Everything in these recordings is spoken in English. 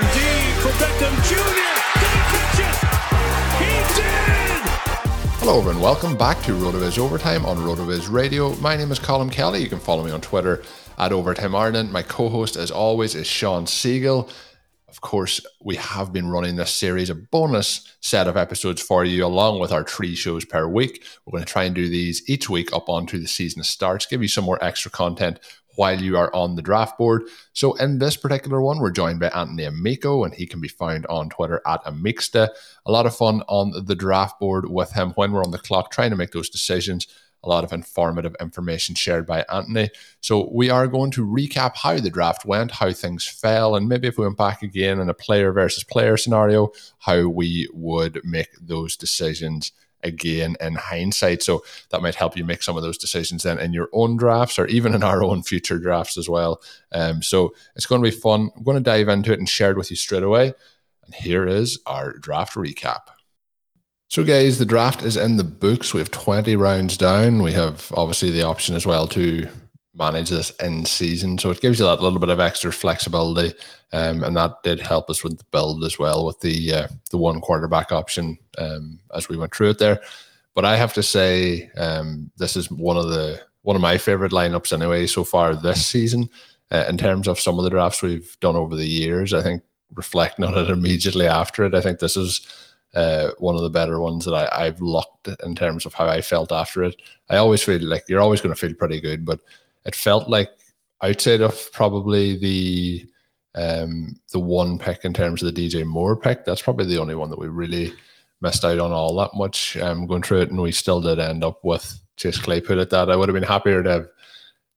for Beckham Jr. Hello, everyone. Welcome back to RotoViz Overtime on RotoViz Radio. My name is Colm Kelly. You can follow me on Twitter at Overtime Ireland. My co-host, as always, is Shawn Siegele. Of course, we have been running this series, a bonus set of episodes for you, along with our three shows per week. We're going to try and do these each week up onto the season starts, give you some more extra content while you are on the draft board. So, in this particular one, we're joined by Anthony Amico, and he can be found on Twitter at Amicsta. A lot of fun on the draft board with him when we're on the clock, trying to make those decisions a lot of informative information shared by Anthony. So we are going to recap how the draft went, how things fell, and maybe if we went back again in a player versus player scenario, how we would make those decisions again in hindsight. So that might help you make some of those decisions then in your own drafts or even in our own future drafts as well. Um, so it's going to be fun. I'm going to dive into it and share it with you straight away. And here is our draft recap. So, guys, the draft is in the books. We have 20 rounds down. We have obviously the option as well to manage this in season. So, it gives you that little bit of extra flexibility. Um, and that did help us with the build as well with the uh, the one quarterback option um, as we went through it there. But I have to say, um, this is one of the one of my favorite lineups anyway so far this season. Uh, in terms of some of the drafts we've done over the years, I think reflecting on it immediately after it, I think this is uh, one of the better ones that I, I've looked in terms of how I felt after it. I always feel like you're always going to feel pretty good, but it felt like outside of probably the um, the one pick in terms of the DJ Moore pick, that's probably the only one that we really missed out on all that much um, going through it, and we still did end up with Chase Claypool at that. I would have been happier to have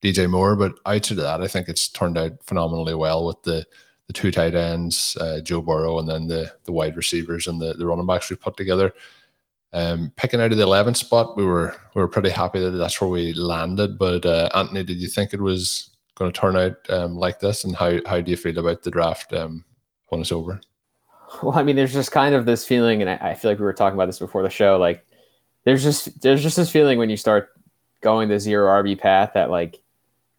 DJ Moore, but outside of that, I think it's turned out phenomenally well with the the two tight ends, uh, Joe Burrow, and then the the wide receivers and the, the running backs we put together. Um, picking out of the 11th spot, we were we were pretty happy that that's where we landed. But uh, Anthony, did you think it was going to turn out um, like this? And how how do you feel about the draft um, when it's over? Well, I mean, there's just kind of this feeling, and I, I feel like we were talking about this before the show. Like, there's just there's just this feeling when you start going the zero RB path that like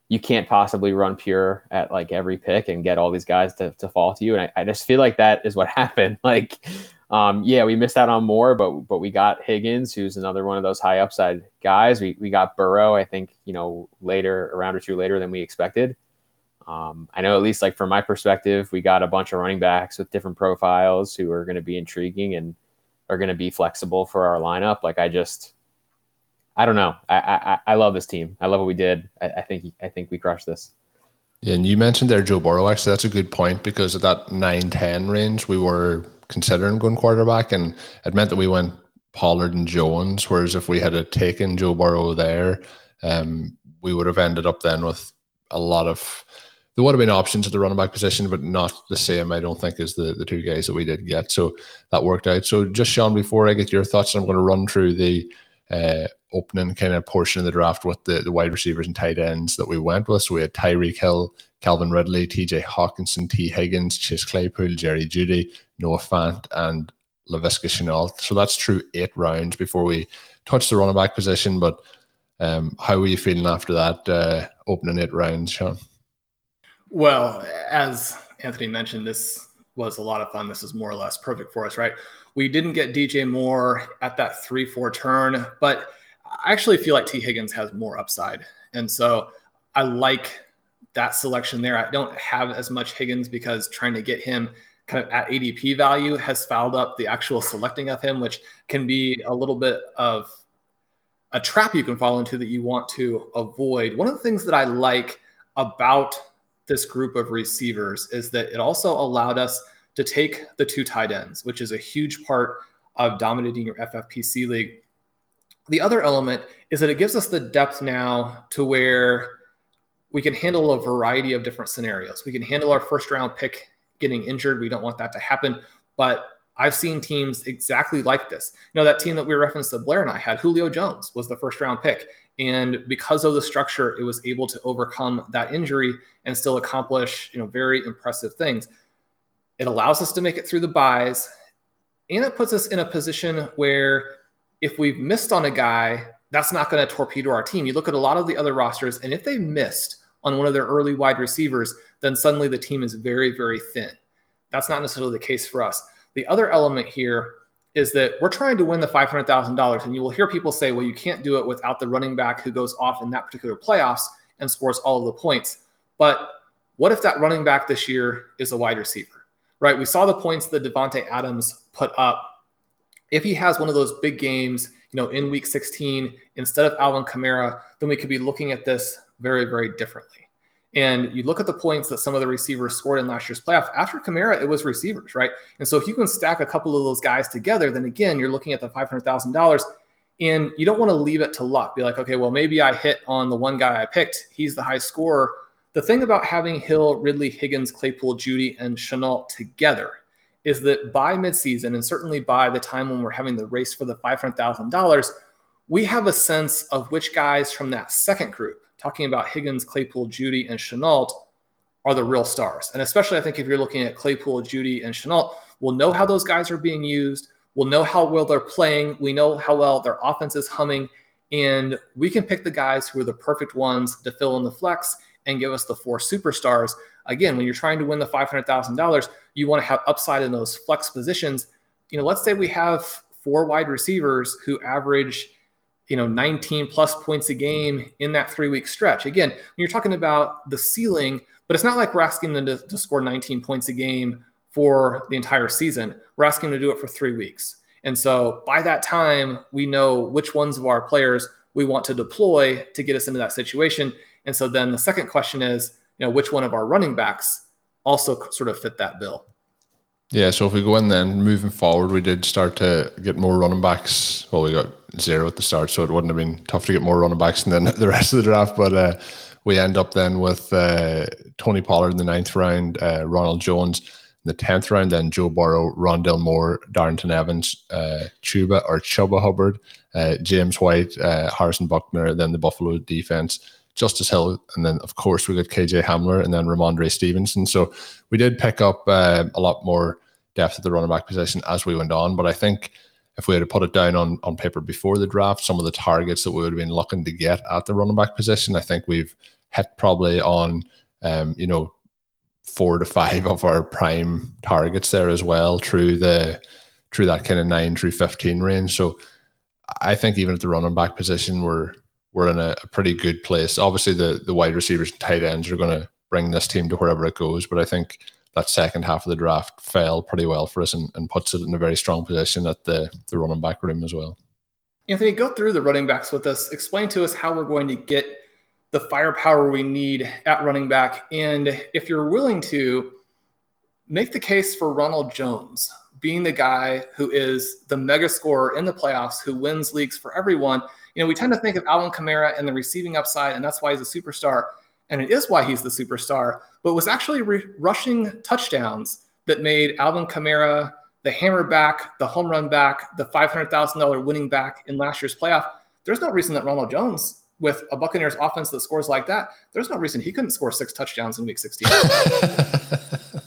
you can't possibly run pure at like every pick and get all these guys to, to fall to you. And I, I just feel like that is what happened. Like, um, yeah, we missed out on more, but but we got Higgins, who's another one of those high upside guys. We we got Burrow, I think, you know, later, a round or two later than we expected. Um, I know at least like from my perspective, we got a bunch of running backs with different profiles who are going to be intriguing and are going to be flexible for our lineup. Like I just I don't know. I, I I love this team. I love what we did. I, I think I think we crushed this. And you mentioned there Joe Burrow. Actually, that's a good point because at that 9-10 range, we were considering going quarterback, and it meant that we went Pollard and Jones. Whereas if we had taken Joe Burrow there, um, we would have ended up then with a lot of. There would have been options at the running back position, but not the same, I don't think, as the, the two guys that we did get. So that worked out. So just Shawn, before I get your thoughts, I'm going to run through the uh, opening kind of portion of the draft with the, the wide receivers and tight ends that we went with. So we had Tyreek Hill, Calvin Ridley, TJ Hockenson, Tee Higgins, Chase Claypool, Jerry Jeudy, Noah Fant, and Laviska Shenault. So that's through eight rounds before we touch the running back position. But Um, how were you feeling after that uh, opening eight rounds, Shawn? Well, as Anthony mentioned, this was a lot of fun. This is more or less perfect for us, right? We didn't get DJ Moore at that 3 4 turn, but I actually feel like Tee Higgins has more upside. And so I like that selection there. I don't have as much Higgins because trying to get him kind of at ADP value has fouled up the actual selecting of him, which can be a little bit of a trap you can fall into that you want to avoid. One of the things that I like about this group of receivers is that it also allowed us to take the two tight ends, which is a huge part of dominating your FFPC league. The other element is that it gives us the depth now to where we can handle a variety of different scenarios. We can handle our first round pick getting injured. We don't want that to happen. But I've seen teams exactly like this. You know, that team that we referenced that Blair and I had, Julio Jones was the first round pick. And because of the structure, it was able to overcome that injury and still accomplish, you know, very impressive things. It allows us to make it through the byes. And it puts us in a position where if we've missed on a guy, that's not going to torpedo our team. You look at a lot of the other rosters, and if they missed on one of their early wide receivers, then suddenly the team is very, very thin. That's not necessarily the case for us. The other element here is that we're trying to win the $500,000. And you will hear people say, well, you can't do it without the running back who goes off in that particular playoffs and scores all of the points. But what if that running back this year is a wide receiver, right? We saw the points that Davante Adams put up. If he has one of those big games, you know, in week 16 instead of Alvin Kamara, then we could be looking at this very, very differently. And you look at the points that some of the receivers scored in last year's playoff. After Kamara, it was receivers, right? And so if you can stack a couple of those guys together, then again, you're looking at the $500,000. And you don't want to leave it to luck. Be like, okay, well, maybe I hit on the one guy I picked. He's the high scorer. The thing about having Hill, Ridley, Higgins, Claypool, Jeudy, and Shenault together is that by midseason, and certainly by the time when we're having the race for the $500,000, we have a sense of which guys from that second group talking about Higgins, Claypool, Jeudy, and Shenault are the real stars. And especially, I think if you're looking at Claypool, Jeudy, and Shenault, we'll know how those guys are being used. We'll know how well they're playing. We know how well their offense is humming. And we can pick the guys who are the perfect ones to fill in the flex and give us the four superstars. Again, when you're trying to win the $500,000, you want to have upside in those flex positions. You know, let's say we have four wide receivers who average you know 19 plus points a game in that three week stretch. Again when you're talking about the ceiling but it's not like we're asking them to, to, score 19 points a game for the entire season. We're asking them to do it for three weeks. And so by that time we know which ones of our players we want to deploy to get us into that situation. And so then the second question is you know which one of our running backs also sort of fit that bill? Yeah, so if we go in then moving forward, we did start to get more running backs. Well, we got zero at the start, so it wouldn't have been tough to get more running backs than the rest of the draft. But uh, we end up then with uh, Tony Pollard in the ninth round, uh, Ronald Jones in the tenth round, then Joe Burrow, Rondale Moore, Darrynton Evans, uh, Chuba or Chuba Hubbard, uh, James White, uh, Harrison Butker, then the Buffalo defense. Justice Hill, and then of course we got KJ Hamler and then Rhamondre Stevenson. So we did pick up a lot more depth at the running back position as we went on. But I think if we had put it down on, on paper before the draft, some of the targets that we would have been looking to get at the running back position, I think we've hit probably on um, you know, four to five of our prime targets there as well through the through that kind of nine through fifteen range. So I think even at the running back position, we're we're in a, a, pretty good place. Obviously, the the wide receivers and tight ends are going to bring this team to wherever it goes. But I think that second half of the draft fell pretty well for us and, and puts it in a very strong position at the the running back room as well. Anthony, go through the running backs with us. Explain to us how we're going to get the firepower we need at running back, and if you're willing to make the case for Ronald Jones being the guy who is the mega scorer in the playoffs, who wins leagues for everyone you know, we tend to think of Alvin Kamara and the receiving upside, and that's why he's a superstar. And it is why he's the superstar, but it was actually re- rushing touchdowns that made Alvin Kamara the hammer back, the home run back, the $500,000 winning back in last year's playoff. There's no reason that Ronald Jones, with a Buccaneers offense that scores like that, there's no reason he couldn't score six touchdowns in week 16.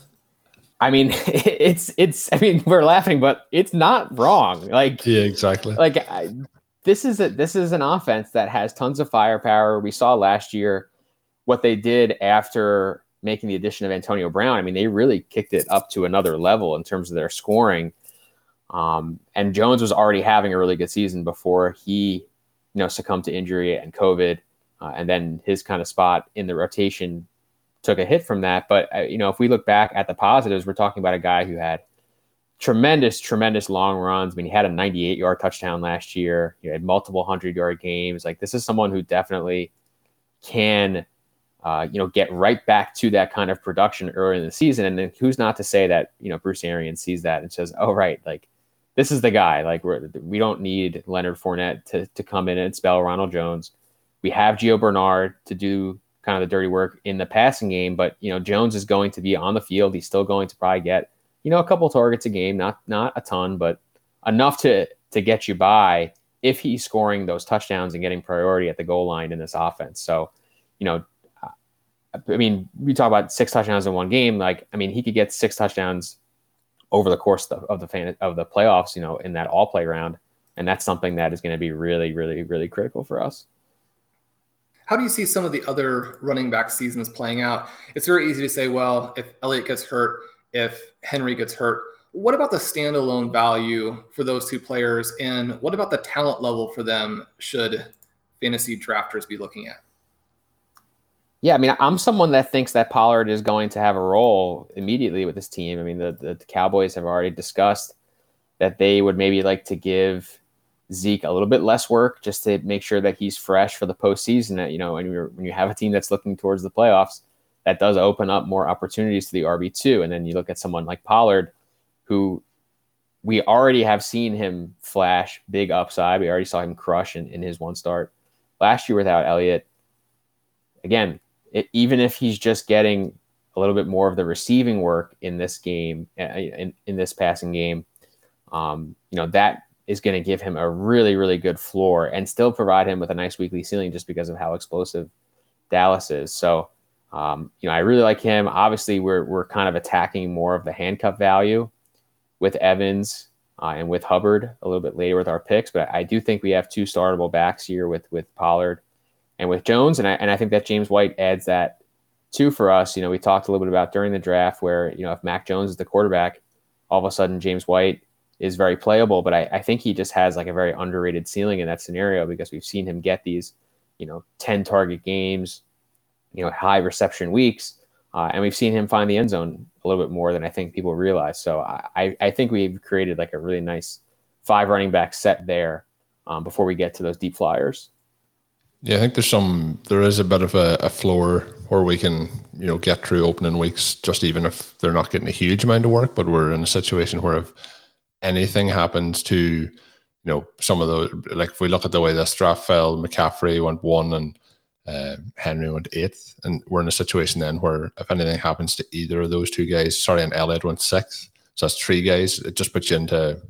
I mean, it's it's. I mean, we're laughing, but it's not wrong. Like, yeah, exactly. Like, I, this is a, this is an offense that has tons of firepower. We saw last year what they did after making the addition of Antonio Brown. I mean, they really kicked it up to another level in terms of their scoring. Um, and Jones was already having a really good season before he, you know, succumbed to injury and COVID, uh, and then his kind of spot in the rotation took a hit from that. But uh, you know, if we look back at the positives, we're talking about a guy who had tremendous, tremendous long runs. I mean, he had a 98 yard touchdown last year. He had multiple hundred yard games. Like this is someone who definitely can, uh, you know, get right back to that kind of production early in the season. And then who's not to say that you know Bruce Arians sees that and says, "Oh, right, like." This is the guy. Like we're, we don't need Leonard Fournette to, to come in and spell Ronald Jones. We have Gio Bernard to do kind of the dirty work in the passing game. But you know, Jones is going to be on the field. He's still going to probably get you know a couple targets a game, not not a ton, but enough to to get you by if he's scoring those touchdowns and getting priority at the goal line in this offense. So, you know, I mean, we talk about six touchdowns in one game. Like, I mean, he could get six touchdowns over the course of the, of the fan, of the playoffs. You know, in that all play round, and that's something that is going to be really, really, really critical for us. How do you see some of the other running back seasons playing out? It's very easy to say, well, if Elliott gets hurt, if Henry gets hurt, what about the standalone value for those two players? And what about the talent level for them should fantasy drafters be looking at? Yeah, I mean, I'm someone that thinks that Pollard is going to have a role immediately with this team. I mean, the, the Cowboys have already discussed that they would maybe like to give Zeke a little bit less work just to make sure that he's fresh for the postseason. That you know, when you when you have a team that's looking towards the playoffs, that does open up more opportunities to the RB two. And then you look at someone like Pollard, who we already have seen him flash big upside. We already saw him crush in, in his one start last year without Elliott. Again, it, even if he's just getting a little bit more of the receiving work in this game, in, in this passing game, um, you know that is going to give him a really, really good floor and still provide him with a nice weekly ceiling just because of how explosive Dallas is. So, um, you know, I really like him. Obviously, we're, we're kind of attacking more of the handcuff value with Evans uh, and with Hubbard a little bit later with our picks, but I do think we have two startable backs here with with Pollard and with Jones, and I and I think that James White adds that too for us. You know, we talked a little bit about during the draft where you know if Mac Jones is the quarterback, all of a sudden James White is very playable, but I, I think he just has like a very underrated ceiling in that scenario because we've seen him get these, you know, 10 target games, you know, high reception weeks. Uh, and we've seen him find the end zone a little bit more than I think people realize. So I, I think we've created like a really nice five running back set there um, before we get to those deep flyers. Yeah, I think there's some, there is a bit of a, a floor where we can, you know, get through opening weeks, just even if they're not getting a huge amount of work, but we're in a situation where if anything happens to you know some of the like if we look at the way this draft fell, McCaffrey went one and uh, Henry went eighth, and we're in a situation then where if anything happens to either of those two guys, sorry, and Elliott went sixth, so that's three guys. It just puts you into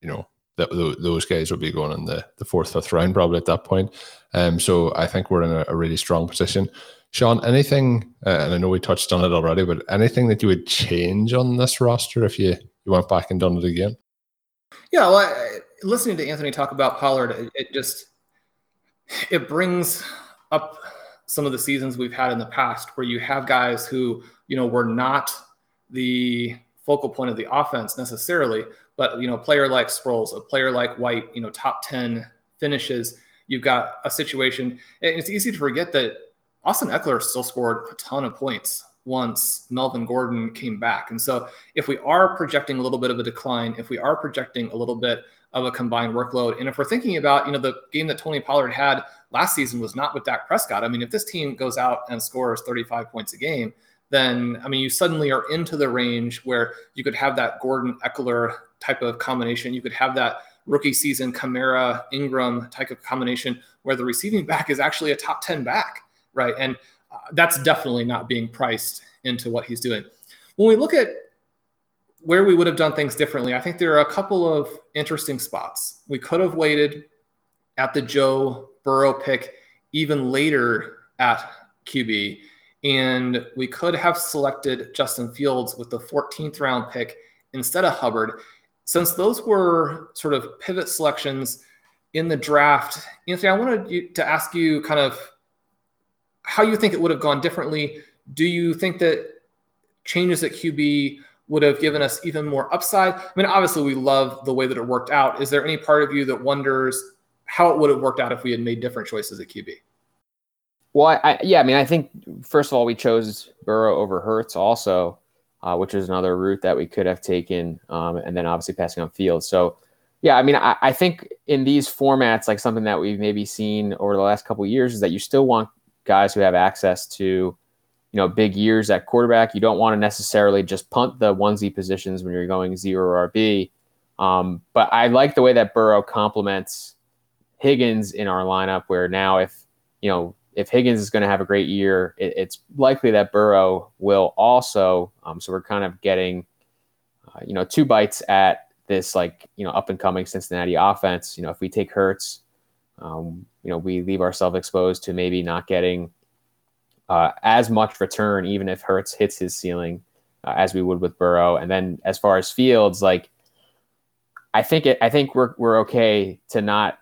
you know that those guys would be going in the, the fourth, fifth round probably at that point. Um, so I think we're in a, a really strong position. Shawn, anything, uh, and I know we touched on it already, but anything that you would change on this roster if you, you went back and done it again? Yeah, well, I, listening to Anthony talk about Pollard, it, it just it brings up some of the seasons we've had in the past where you have guys who you know were not the focal point of the offense necessarily, but you know, player like Sproles, a player like White, you know, top ten finishes. You've got a situation, and it's easy to forget that Austin Ekeler still scored a ton of points once Melvin Gordon came back. And so, if we are projecting a little bit of a decline, if we are projecting a little bit of a combined workload, and if we're thinking about, you know, the game that Tony Pollard had last season was not with Dak Prescott. I mean, if this team goes out and scores 35 points a game, then I mean, you suddenly are into the range where you could have that Gordon Ekeler type of combination. You could have that rookie season Kamara Ingram type of combination where the receiving back is actually a top 10 back, right? And uh, that's definitely not being priced into what he's doing. When we look at where we would have done things differently, I think there are a couple of interesting spots. We could have waited at the Joe Burrow pick even later at QB, and we could have selected Justin Fields with the 14th round pick instead of Hubbard. Since those were sort of pivot selections, in the draft. Anthony, I wanted to ask you kind of how you think it would have gone differently. Do you think that changes at QB would have given us even more upside? I mean, obviously, we love the way that it worked out. Is there any part of you that wonders how it would have worked out if we had made different choices at QB? Well, I, I, yeah, I mean, I think first of all, we chose Burrow over Hurts also, uh, which is another route that we could have taken, um, and then obviously passing on Fields. So, yeah, I mean, I, I, think in these formats, like something that we've maybe seen over the last couple years, is that you still want guys who have access to, you know, big years at quarterback. You don't want to necessarily just punt the onesie positions when you're going zero RB. Um, but I like the way that Burrow complements Higgins in our lineup, where now if you know if Higgins is going to have a great year, it, it's likely that Burrow will also. Um, so we're kind of getting, uh, you know, two bites at this like you know up and coming Cincinnati offense. You know, if we take Hurts, um, you know, we leave ourselves exposed to maybe not getting uh, as much return, even if Hurts hits his ceiling, uh, as we would with Burrow. And then as far as Fields, like I think it, I think we're we're okay to not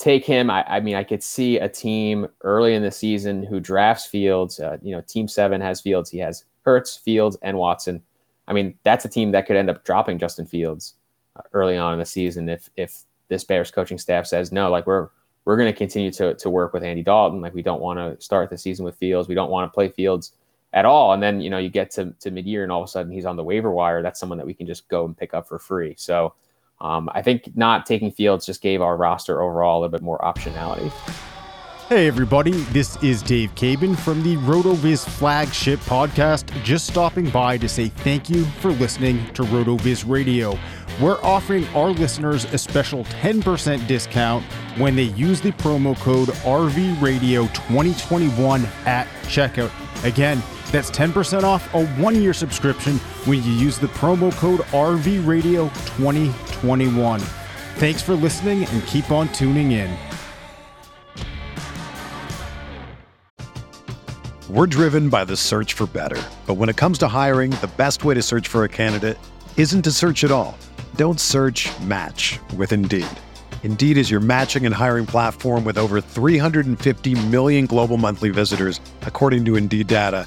take him. I, I, mean, I could see a team early in the season who drafts Fields. Uh, you know, Team Seven has Fields. He has Hurts, Fields, and Watson. I mean, that's a team that could end up dropping Justin Fields uh, early on in the season if if this Bears coaching staff says no. Like we're we're going to continue to to work with Andy Dalton. Like we don't want to start the season with Fields. We don't want to play Fields at all. And then you know you get to to mid year and all of a sudden he's on the waiver wire. That's someone that we can just go and pick up for free. So um, I think not taking Fields just gave our roster overall a little bit more optionality. Hey, everybody, this is Dave Caban from the RotoViz flagship podcast. Just stopping by to say thank you for listening to RotoViz Radio. We're offering our listeners a special 10% discount when they use the promo code RVRadio2021 at checkout. Again, that's 10% off a one year subscription when you use the promo code RVRadio2021. Thanks for listening and keep on tuning in. We're driven by the search for better. But when it comes to hiring, the best way to search for a candidate isn't to search at all. Don't search match with Indeed. Indeed is your matching and hiring platform with over 350 million global monthly visitors, according to Indeed data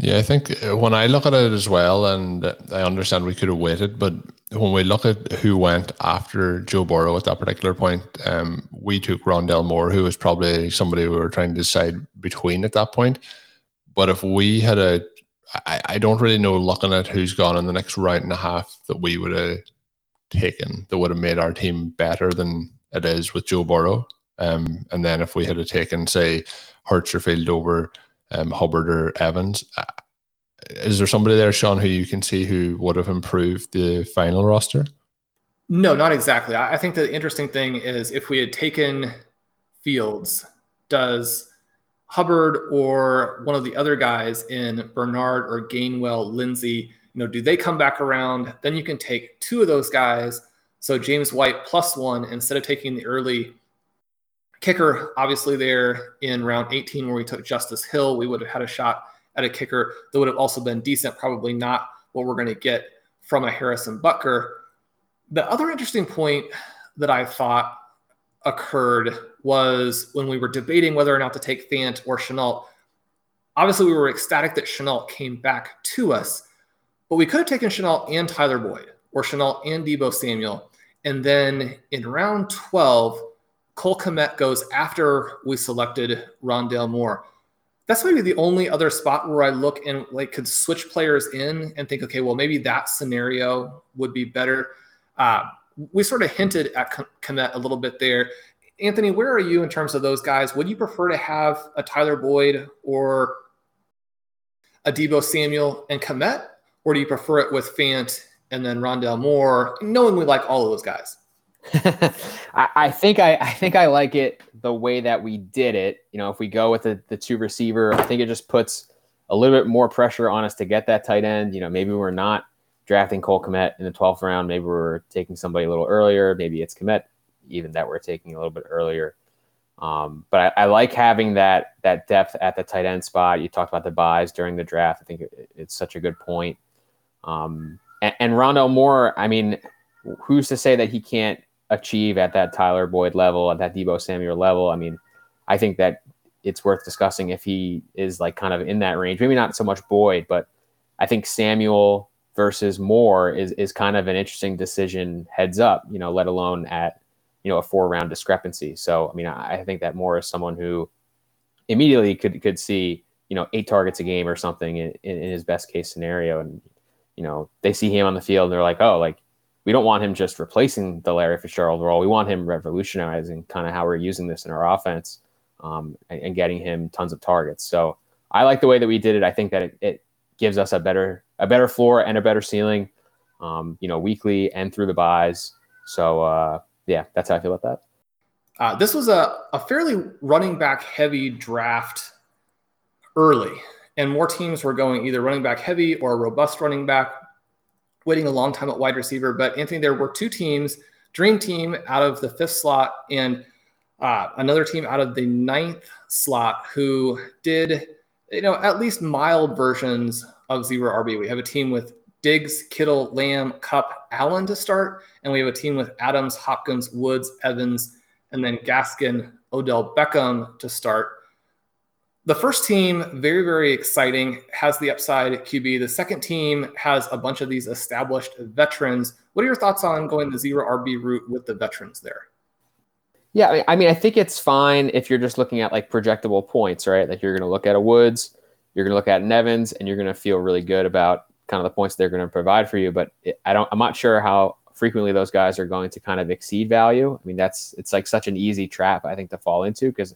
Yeah, I think uh, when I look at it as well, and I understand we could have waited, but when we look at who went after Joe Burrow at that particular point, um, we took Rondale Moore, who was probably somebody we were trying to decide between at that point. But if we had a, I, I don't really know looking at who's gone in the next round and a half that we would have taken that would have made our team better than it is with Joe Burrow. Um, and then if we had taken, say, Hertzerfield over um, Hubbard or Evans. Uh, is there somebody there, Shawn, who you can see who would have improved the final roster? No, not exactly. I think the interesting thing is if we had taken Fields, does Hubbard or one of the other guys in Bernard or Gainwell, Lindsay, you know, do they come back around? Then you can take two of those guys. So James White plus one instead of taking the early kicker, obviously, there in round 18 where we took Justice Hill, we would have had a shot at a kicker that would have also been decent. Probably not what we're going to get from a Harrison Butker. The other interesting point that I thought occurred was when we were debating whether or not to take Fant or Shenault. Obviously, we were ecstatic that Shenault came back to us, but we could have taken Shenault and Tyler Boyd or Shenault and Deebo Samuel. And then in round 12, Cole Kmet goes after we selected Rondale Moore. That's maybe the only other spot where I look and like could switch players in and think, okay, well, maybe that scenario would be better. Uh, we sort of hinted at Kmet a little bit there. Anthony, where are you in terms of those guys? Would you prefer to have a Tyler Boyd or a Deebo Samuel and Kmet, or do you prefer it with Fant and then Rondale Moore, knowing we like all of those guys? I, I, think I, I think I like it the way that we did it. You know, if we go with the, the two receiver, I think it just puts a little bit more pressure on us to get that tight end. You know, maybe we're not drafting Cole Kmet in the 12th round. Maybe we're taking somebody a little earlier. Maybe it's Kmet even that we're taking a little bit earlier. Um, but I, I, like having that that depth at the tight end spot. You talked about the byes during the draft. I think it, it's such a good point. Um, and, and Rondale Moore, I mean, who's to say that he can't achieve at that Tyler Boyd level, at that Deebo Samuel level? I mean, I think that it's worth discussing if he is like kind of in that range. Maybe not so much Boyd, but I think Samuel versus Moore is is kind of an interesting decision heads up, you know, let alone at you know a four round discrepancy. So I mean, I, I think that Moore is someone who immediately could could see you know eight targets a game or something in, in, his best case scenario, and you know they see him on the field and they're like, oh, like we don't want him just replacing the Larry Fitzgerald role. We want him revolutionizing kind of how we're using this in our offense um, and, and, getting him tons of targets. So I like the way that we did it. I think that it, it gives us a better a better floor and a better ceiling, um, you know, weekly and through the byes. So uh, yeah, that's how I feel about that. Uh, this was a, a fairly running back heavy draft early, and more teams were going either running back heavy or a robust running back, waiting a long time at wide receiver. But Anthony, there were two teams, Dream Team out of the fifth slot and uh, another team out of the ninth slot who did you know, at least mild versions of zero RB. We have a team with Diggs, Kittle, Lamb, Kupp, Allen to start, and we have a team with Adams, Hopkins, Woods, Evans, and then Gaskin, Odell Beckham to start. The first team, very, very exciting, has the upside QB. The second team has a bunch of these established veterans. What are your thoughts on going the zero RB route with the veterans there? Yeah, I mean, I think it's fine if you're just looking at like projectable points, right? Like you're going to look at a Woods, you're going to look at Nevins, and you're going to feel really good about kind of the points they're going to provide for you. But I don't, I'm not sure how frequently those guys are going to kind of exceed value. I mean, that's it's like such an easy trap I think to fall into because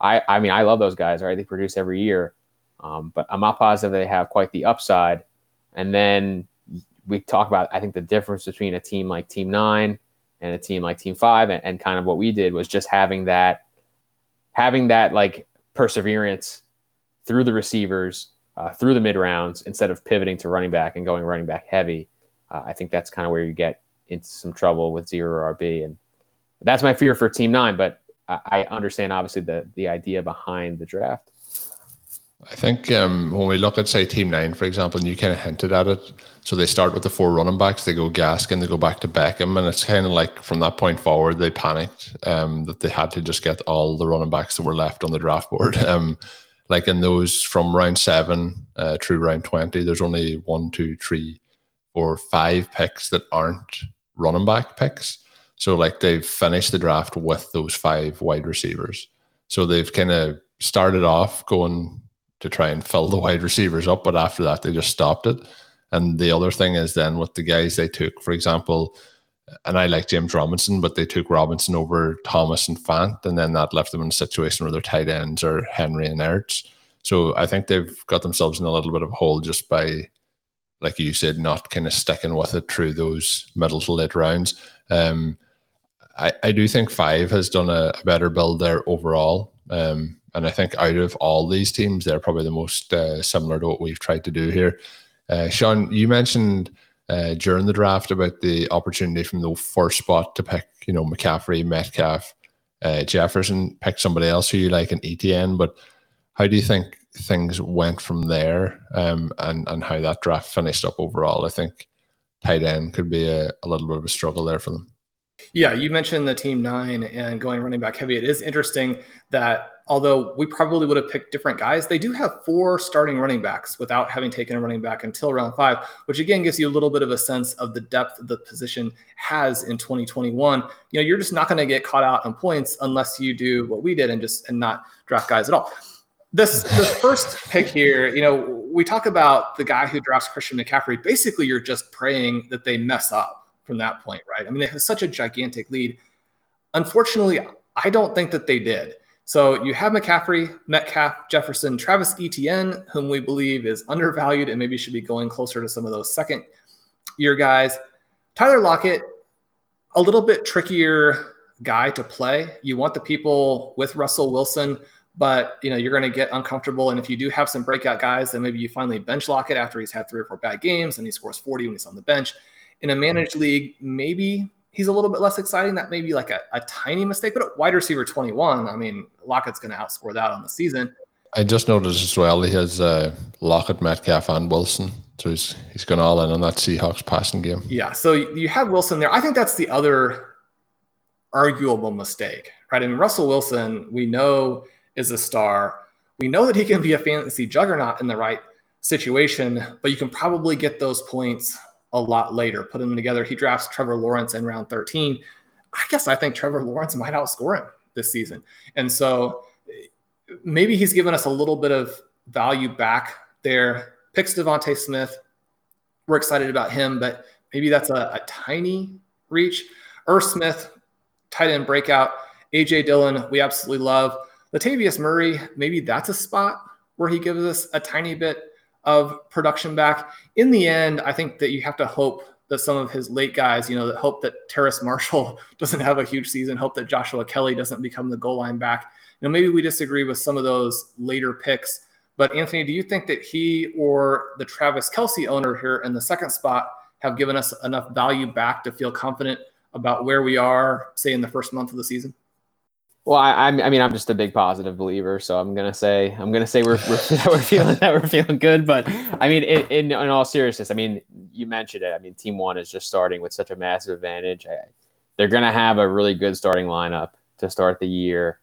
I, I mean, I love those guys, right? They produce every year, um, but I'm not positive they have quite the upside. And then we talk about, I think the difference between a team like Team Nine and a team like Team Five, and, and kind of what we did was just having that, having that like perseverance through the receivers, uh, through the mid rounds, instead of pivoting to running back and going running back heavy. Uh, I think that's kind of where you get into some trouble with zero RB, and that's my fear for Team Nine. But I, understand obviously the the idea behind the draft. I think um, when we look at say Team Nine, for example, and you kind of hinted at it. So they start with the four running backs. They go Gaskin, they go back to Beckham, and it's kind of like from that point forward, they panicked um, that they had to just get all the running backs that were left on the draft board. Um, like in those from round seven uh, through round twenty, there's only one, two, three, four, five picks that aren't running back picks. So like they've finished the draft with those five wide receivers. So they've kind of started off going to try and fill the wide receivers up. But after that, they just stopped it. And the other thing is then with the guys they took, for example, and I like James Robinson, but they took Robinson over Thomas and Fant, and then that left them in a situation where their tight ends are Henry and Ertz. So I think they've got themselves in a little bit of a hole just by, like you said, not kind of sticking with it through those middle to late rounds. Um, I, I do think five has done a, a better build there overall. Um, and I think out of all these teams, they're probably the most uh, similar to what we've tried to do here. Uh, Shawn, you mentioned uh, during the draft about the opportunity from the first spot to pick, you know, McCaffrey, Metcalf, uh, Jefferson, pick somebody else who you like in Etienne. But how do you think things went from there um, and, and how that draft finished up overall. I think tight end could be a, a little bit of a struggle there for them. Yeah, you mentioned the team nine and going running back heavy. It is interesting that although we probably would have picked different guys, they do have four starting running backs without having taken a running back until round five, which again gives you a little bit of a sense of the depth the position has in 2021. You know, you're just not going to get caught out on points unless you do what we did and just and not draft guys at all. This the first pick here, you know, we talk about the guy who drafts Christian McCaffrey. Basically, you're just praying that they mess up from that point, right? I mean, they have such a gigantic lead. Unfortunately, I don't think that they did. So you have McCaffrey, Metcalf, Jefferson, Travis Etienne, whom we believe is undervalued and maybe should be going closer to some of those second year guys. Tyler Lockett, a little bit trickier guy to play. You want the people with Russell Wilson, but you know you're going to get uncomfortable. And if you do have some breakout guys, then maybe you finally bench Lockett after he's had three or four bad games and he scores 40 when he's on the bench. In a managed league, maybe he's a little bit less exciting. That may be like a, a tiny mistake, but at wide receiver 21, I mean, Lockett's going to outscore that on the season. I just noticed as well he has uh, Lockett, Metcalf, and Wilson. So he's he's gone all in on that Seahawks passing game. Yeah. So you have Wilson there. I think that's the other arguable mistake, right? I mean, Russell Wilson, we know is a star. We know that he can be a fantasy juggernaut in the right situation, but you can probably get those points a lot later. Put them together. He drafts Trevor Lawrence in round 13. I guess I think Trevor Lawrence might outscore him this season. And so maybe he's given us a little bit of value back there. Picks DeVonta Smith. We're excited about him, but maybe that's a, a tiny reach. Irv Smith, tight end breakout. AJ Dillon, we absolutely love. Latavius Murray, maybe that's a spot where he gives us a tiny bit of production back. In the end, I think that you have to hope that some of his late guys, you know, that hope that Terrace Marshall doesn't have a huge season, hope that Joshua Kelley doesn't become the goal line back. You know, maybe we disagree with some of those later picks. But Anthony, do you think that he or the Travis Kelce owner here in the second spot have given us enough value back to feel confident about where we are, say, in the first month of the season? Well, I, I mean, I'm just a big positive believer, so I'm gonna say I'm gonna say we're we're, we're feeling that we're feeling good. But I mean, in, in, in all seriousness, I mean, you mentioned it. I mean, Team One is just starting with such a massive advantage. I, they're gonna have a really good starting lineup to start the year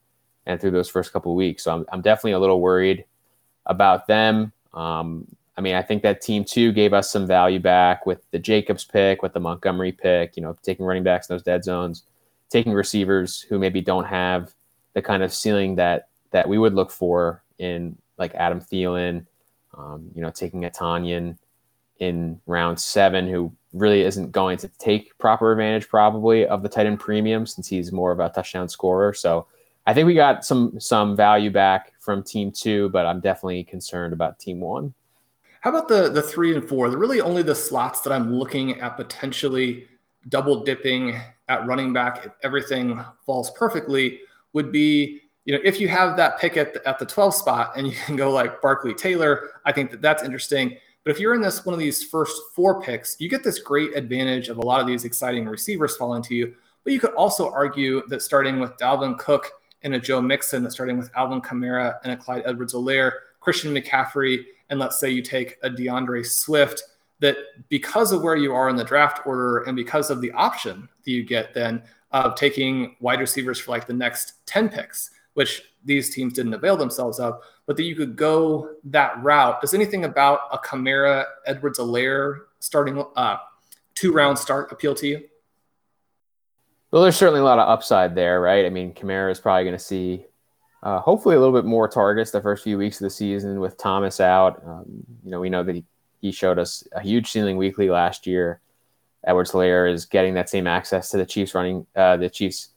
and through those first couple weeks. So I'm I'm definitely a little worried about them. Um, I mean, I think that Team Two gave us some value back with the Jacobs pick, with the Montgomery pick. You know, taking running backs in those dead zones taking receivers who maybe don't have the kind of ceiling that that we would look for in like Adam Thielen, um, you know, taking a Tonyan in round seven, who really isn't going to take proper advantage probably of the tight end premium since he's more of a touchdown scorer. So I think we got some some value back from team two, but I'm definitely concerned about team one. How about the the three and four? They're really only the slots that I'm looking at potentially double dipping at running back if everything falls perfectly would be you know if you have that pick at the, at the 12 spot and you can go like Barkley Taylor I think that that's interesting. But if you're in this one of these first four picks you get this great advantage of a lot of these exciting receivers falling to you. But you could also argue that starting with Dalvin Cook and a Joe Mixon that starting with Alvin Kamara and a Clyde Edwards-Helaire Christian McCaffrey and let's say you take a DeAndre Swift that because of where you are in the draft order and because of the option that you get then of taking wide receivers for like the next 10 picks, which these teams didn't avail themselves of, but that you could go that route. Does anything about a Kamara Edwards-Helaire starting uh, two round start appeal to you? Well, there's certainly a lot of upside there, right? I mean, Kamara is probably going to see uh, hopefully a little bit more targets the first few weeks of the season with Thomas out. Um, you know, we know that he he showed us a huge ceiling weekly last year. Edwards-Helaire is getting that same access to the Chiefs running uh, the Chiefs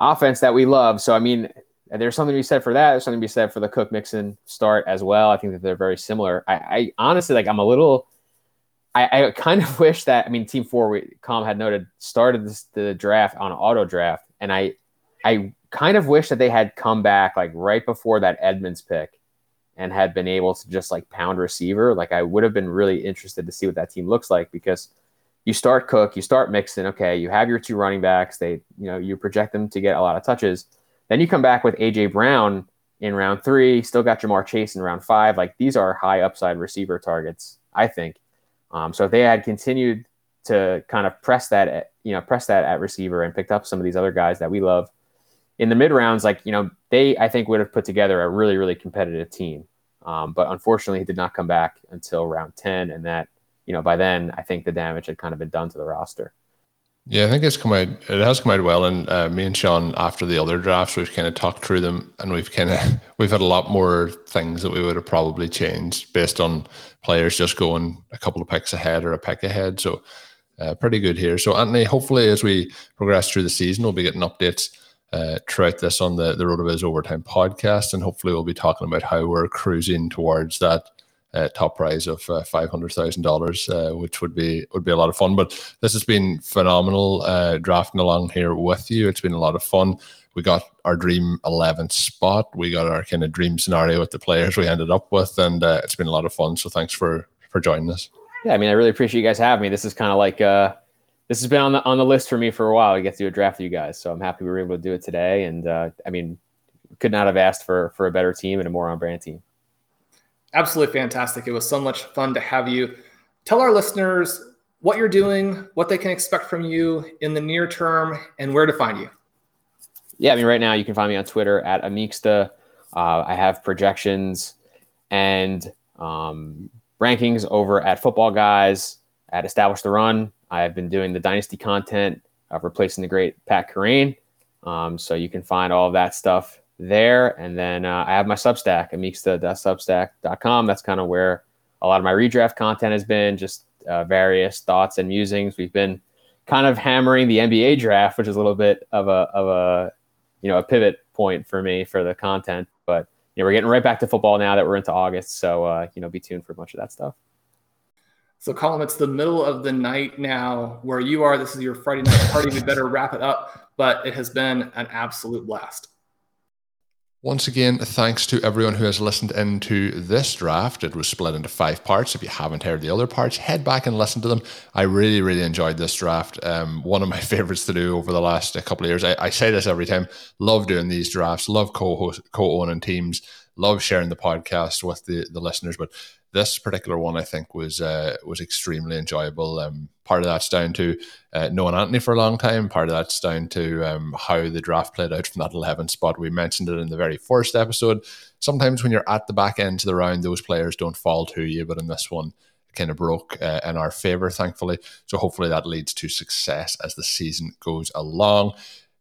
offense that we love. So I mean, there's something to be said for that. There's something to be said for the Cook Mixon start as well. I think that they're very similar. I, I honestly like I'm a little I, I, kind of wish that I mean Team Four we Com had noted started this, the draft on auto draft, and I I kind of wish that they had come back like right before that Edmonds pick and had been able to just like pound receiver, like I would have been really interested to see what that team looks like because you start Cook, you start Mixon, okay, you have your two running backs, they, you know, you project them to get a lot of touches. Then you come back with AJ Brown in round three. Still got Ja'Marr Chase in round five. Like these are high upside receiver targets, I think. Um, so if they had continued to kind of press that, at, you know, press that at receiver and picked up some of these other guys that we love in the mid rounds, like you know, they I think would have put together a really really competitive team. Um, but unfortunately, he did not come back until round ten, and that you know by then I think the damage had kind of been done to the roster. Yeah, I think it's come out. It has come out well, and uh, me and Shawn, after the other drafts, we've kind of talked through them, and we've kind of we've had a lot more things that we would have probably changed based on players just going a couple of picks ahead or a pick ahead. So, uh, pretty good here. So, Anthony, hopefully, as we progress through the season, we'll be getting updates uh, throughout this on the the RotoViz Overtime podcast, and hopefully, we'll be talking about how we're cruising towards that uh, top prize of uh, five hundred thousand uh, dollars, which would be would be a lot of fun. But this has been phenomenal uh, drafting along here with you. It's been a lot of fun. We got our dream 11th spot. We got our kind of dream scenario with the players we ended up with, and uh, it's been a lot of fun. So thanks for for joining us. Yeah, I mean, I really appreciate you guys having me. This is kind of like uh, this has been on the on the list for me for a while to get to do a draft with you guys. So I'm happy we were able to do it today. And uh, I mean, could not have asked for for a better team and a more on brand team absolutely fantastic. It was so much fun to have you. Tell our listeners what you're doing, what they can expect from you in the near term, and where to find you. Yeah, I mean, right now you can find me on Twitter at Amicsta. Uh, I have projections and um, rankings over at Footballguys at Establish the Run. I've been doing the Dynasty content of replacing the great Pat Kerrane. Um, so you can find all of that stuff there. And then uh, I have my Substack, amicsta.substack.com. That's kind of where a lot of my redraft content has been, just uh, various thoughts and musings. We've been kind of hammering the NBA draft, which is a little bit of a of a you know a pivot point for me for the content. But you know we're getting right back to football now that we're into August, so uh, you know be tuned for a bunch of that stuff. So, Colm, it's the middle of the night now where you are. This is your Friday night party. We better wrap it up, but it has been an absolute blast. Once again, thanks to everyone who has listened into this draft. It was split into five parts. If you haven't heard the other parts, head back and listen to them. I really, really enjoyed this draft. Um, one of my favorites to do over the last couple of years. I, I say this every time. Love doing these drafts. Love co-host, co-owning teams. Love sharing the podcast with the the listeners. But this particular one, I think, was uh, was extremely enjoyable. Um, part of that's down to uh, knowing Anthony for a long time. Part of that's down to um, how the draft played out from that 11 spot. We mentioned it in the very first episode. Sometimes when you're at the back end of the round, those players don't fall to you, but in this one, kind of broke uh, in our favor, thankfully. So hopefully that leads to success as the season goes along.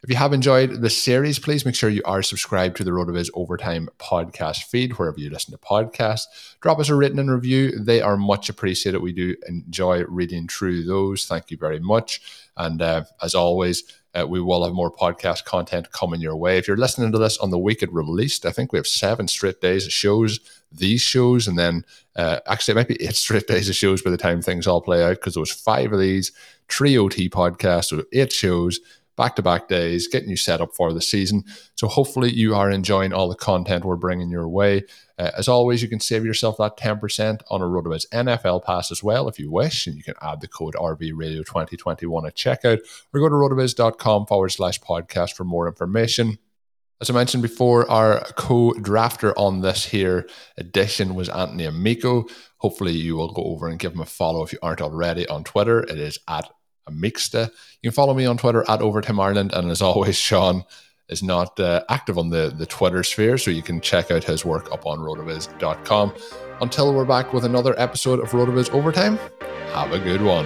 If you have enjoyed the series, please make sure you are subscribed to the RotoViz Overtime podcast feed wherever you listen to podcasts. Drop us a written and review. They are much appreciated. We do enjoy reading through those. Thank you very much. And uh, as always, uh, we will have more podcast content coming your way. If you're listening to this on the week it released, I think we have seven straight days of shows, these shows, and then uh, actually it might be eight straight days of shows by the time things all play out because there was five of these, three OT podcasts, so eight shows back to back days, getting you set up for the season. So hopefully you are enjoying all the content we're bringing your way. Uh, as always, you can save yourself that 10% on a RotoViz NFL pass as well if you wish, and you can add the code RVRadio 2021 at checkout or go to rotoviz.com forward slash podcast for more information. As I mentioned before, our co-drafter on this here edition was Anthony Amico. Hopefully you will go over and give him a follow if you aren't already on Twitter. It is at Amicsta. You can follow me on Twitter at Overtime Ireland. And as always, Shawn is not uh, active on the, the Twitter sphere, so you can check out his work up on rotoviz.com. Until we're back with another episode of Rotoviz Overtime, have a good one.